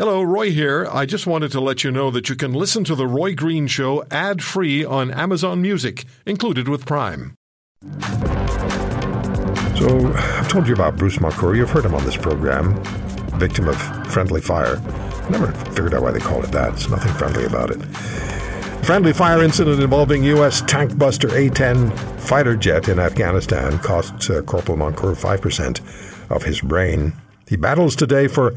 Hello, Roy here. I just wanted to let you know that you can listen to The Roy Green Show ad free on Amazon Music, included with Prime. So, I've told you about Bruce Moncur. You've heard him on this program, victim of friendly fire. Never figured out why they call it that. It's nothing friendly about it. Friendly fire incident involving U.S. tank buster A 10 fighter jet in Afghanistan cost uh, Corporal Moncur 5% of his brain. He battles today for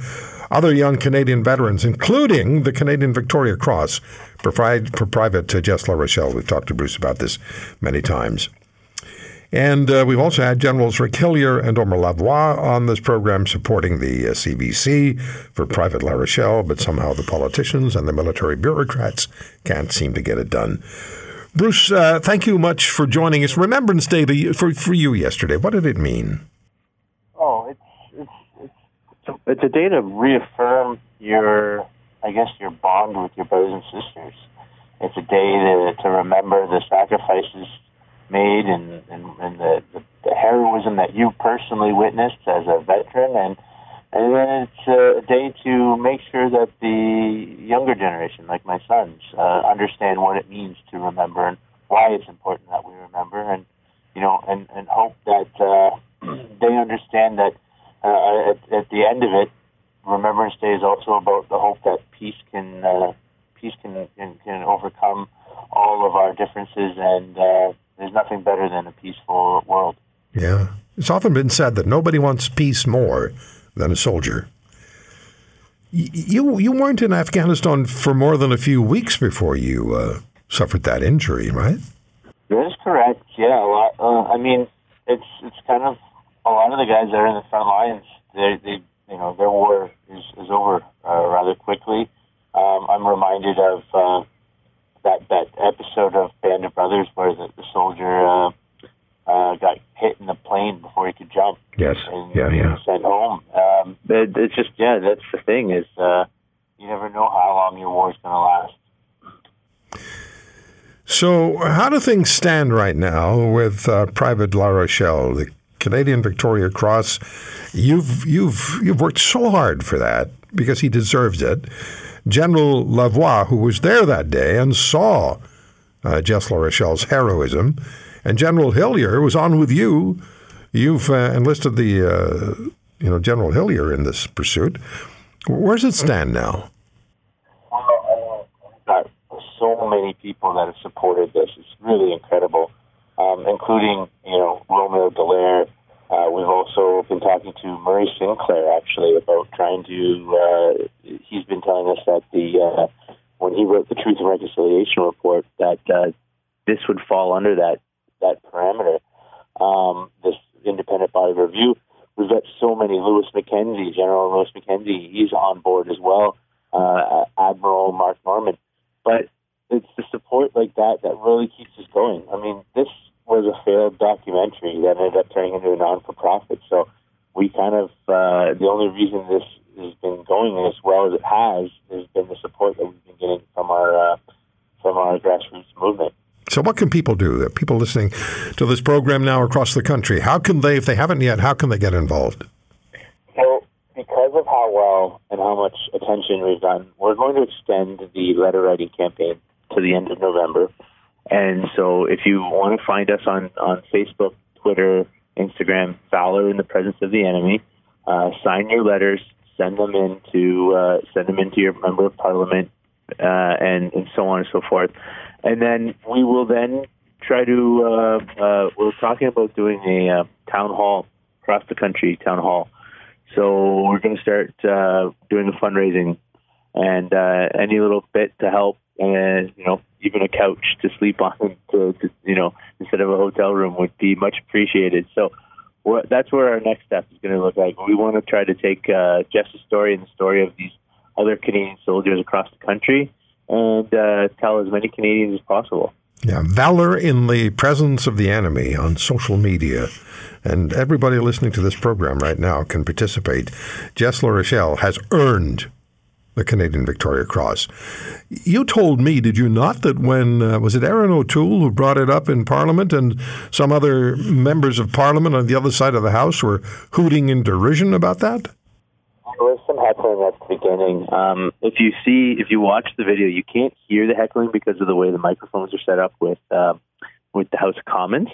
other young Canadian veterans, including the Canadian Victoria Cross for, for Private uh, Jess Larochelle. We've talked to Bruce about this many times. And uh, we've also had Generals Rick Hillier and Omer Lavoie on this program supporting the uh, CVC for Private Larochelle, but somehow the politicians and the military bureaucrats can't seem to get it done. Bruce, uh, thank you much for joining us. Remembrance Day for, for you yesterday. What did it mean? It's a day to reaffirm your, I guess, your bond with your brothers and sisters. It's a day to to remember the sacrifices made and and, and the, the the heroism that you personally witnessed as a veteran and and then it's a day to make sure that the younger generation, like my sons, uh, understand what it means to remember and why it's important that we remember, and you know, and and hope that uh, they understand that uh, at, at the end of it, Remembrance Day is also about the hope that peace can uh, peace can, can can overcome all of our differences, and uh, there's nothing better than a peaceful world. Yeah, it's often been said that nobody wants peace more than a soldier. You you weren't in Afghanistan for more than a few weeks before you uh, suffered that injury, right? That is correct. Yeah, lot. Uh, I mean, it's it's kind of a lot of the guys that are in the front lines. They they you know their war is is over uh, rather quickly. Um, I'm reminded of uh, that that episode of Band of Brothers where the, the soldier uh, uh, got hit in the plane before he could jump. Yes. And yeah, yeah. Sent home. Um, it, it's just yeah, that's the thing is uh, you never know how long your war is going to last. So, how do things stand right now with uh, Private Larochelle, the Canadian Victoria Cross? You've you've you've worked so hard for that because he deserves it. General Lavoie, who was there that day and saw uh, Jess Larochelle's heroism, and General Hillier was on with you. You've uh, enlisted the, uh, you know, General Hillier in this pursuit. Where does it stand now? Well, so many people that have supported this. It's really incredible, um, including, you know, Romeo Dallaire. Uh, we've also been talking to Murray Sinclair, actually, about trying to. Uh, he's been telling us that the uh, when he wrote the Truth and Reconciliation report, that uh, this would fall under that that parameter. Um, this independent body review. We've got so many. Lewis MacKenzie, General Lewis MacKenzie, he's on board as well. Uh, Admiral Mark Norman, but it's the support like that that really keeps us going. I mean, this was a failed documentary that ended up turning into a non-for-profit. So we kind of uh, the only reason this has been going as well as it has has been the support that we've been getting from our uh, from our grassroots movement. So, what can people do? People listening to this program now across the country, how can they, if they haven't yet, how can they get involved? So, because of how well and how much attention we've done, we're going to extend the letter writing campaign to the end of November. And so, if you want to find us on, on Facebook, Twitter, Instagram, Valor in the Presence of the Enemy, uh, sign your letters, send them in to uh, send them into your member of parliament, uh, and and so on and so forth and then we will then try to. Uh, uh, we're talking about doing a uh, town hall across the country, town hall. So we're going to start doing the fundraising, and uh, any little bit to help, and you know, even a couch to sleep on, to, to you know, instead of a hotel room would be much appreciated. So that's where our next step is going to look like. We want to try to take uh, Jess's story and the story of these other Canadian soldiers across the country and uh, tell as many Canadians as possible. Yeah, valor in the presence of the enemy on social media. And everybody listening to this program right now can participate. Jess Larochelle has earned the Canadian Victoria Cross. You told me, did you not, that when, uh, was it Erin O'Toole who brought it up in Parliament and some other members of Parliament on the other side of the House were hooting in derision about that? There was some heckling at the beginning. Um, if you see, if you watch the video, you can't hear the heckling because of the way the microphones are set up with uh, with the House of Commons,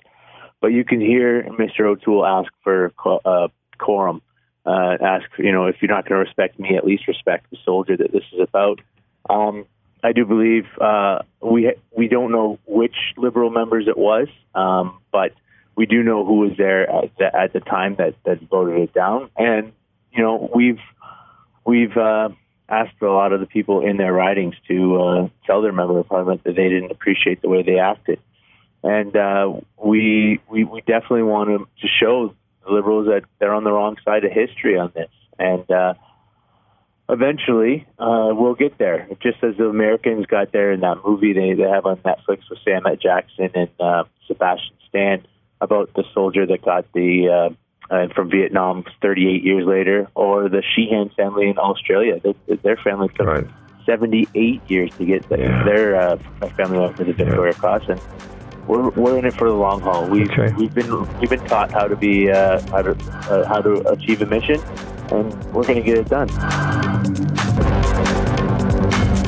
but you can hear Mr. O'Toole ask for uh, quorum. Uh, ask, you know, if you're not going to respect me, at least respect the soldier that this is about. Um, I do believe uh, we we don't know which liberal members it was, um, but we do know who was there at the, at the time that, that voted it down, and you know we've we've uh, asked a lot of the people in their ridings to uh, tell their member of parliament that they didn't appreciate the way they acted, and uh, we, we we definitely want to show the liberals that they're on the wrong side of history on this, and uh, eventually uh, we'll get there. Just as the Americans got there in that movie they, they have on Netflix with Samuel Jackson and uh, Sebastian Stan about the soldier that got the uh, uh, from Vietnam 38 years later, or the Sheean family in Australia. They, their family took right. 78 years to get the, yeah. their uh, family member to Victoria yeah. Cross, and we're, we're in it for the long haul. We've okay. we've been we've been taught how to be uh, how to uh, how to achieve a mission, and we're going to get it done.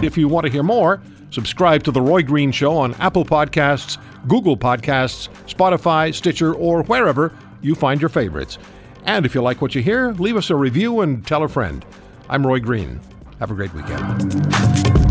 If you want to hear more, subscribe to the Roy Green Show on Apple Podcasts, Google Podcasts, Spotify, Stitcher, or wherever you find your favorites. And if you like what you hear, leave us a review and tell a friend. I'm Roy Green. Have a great weekend.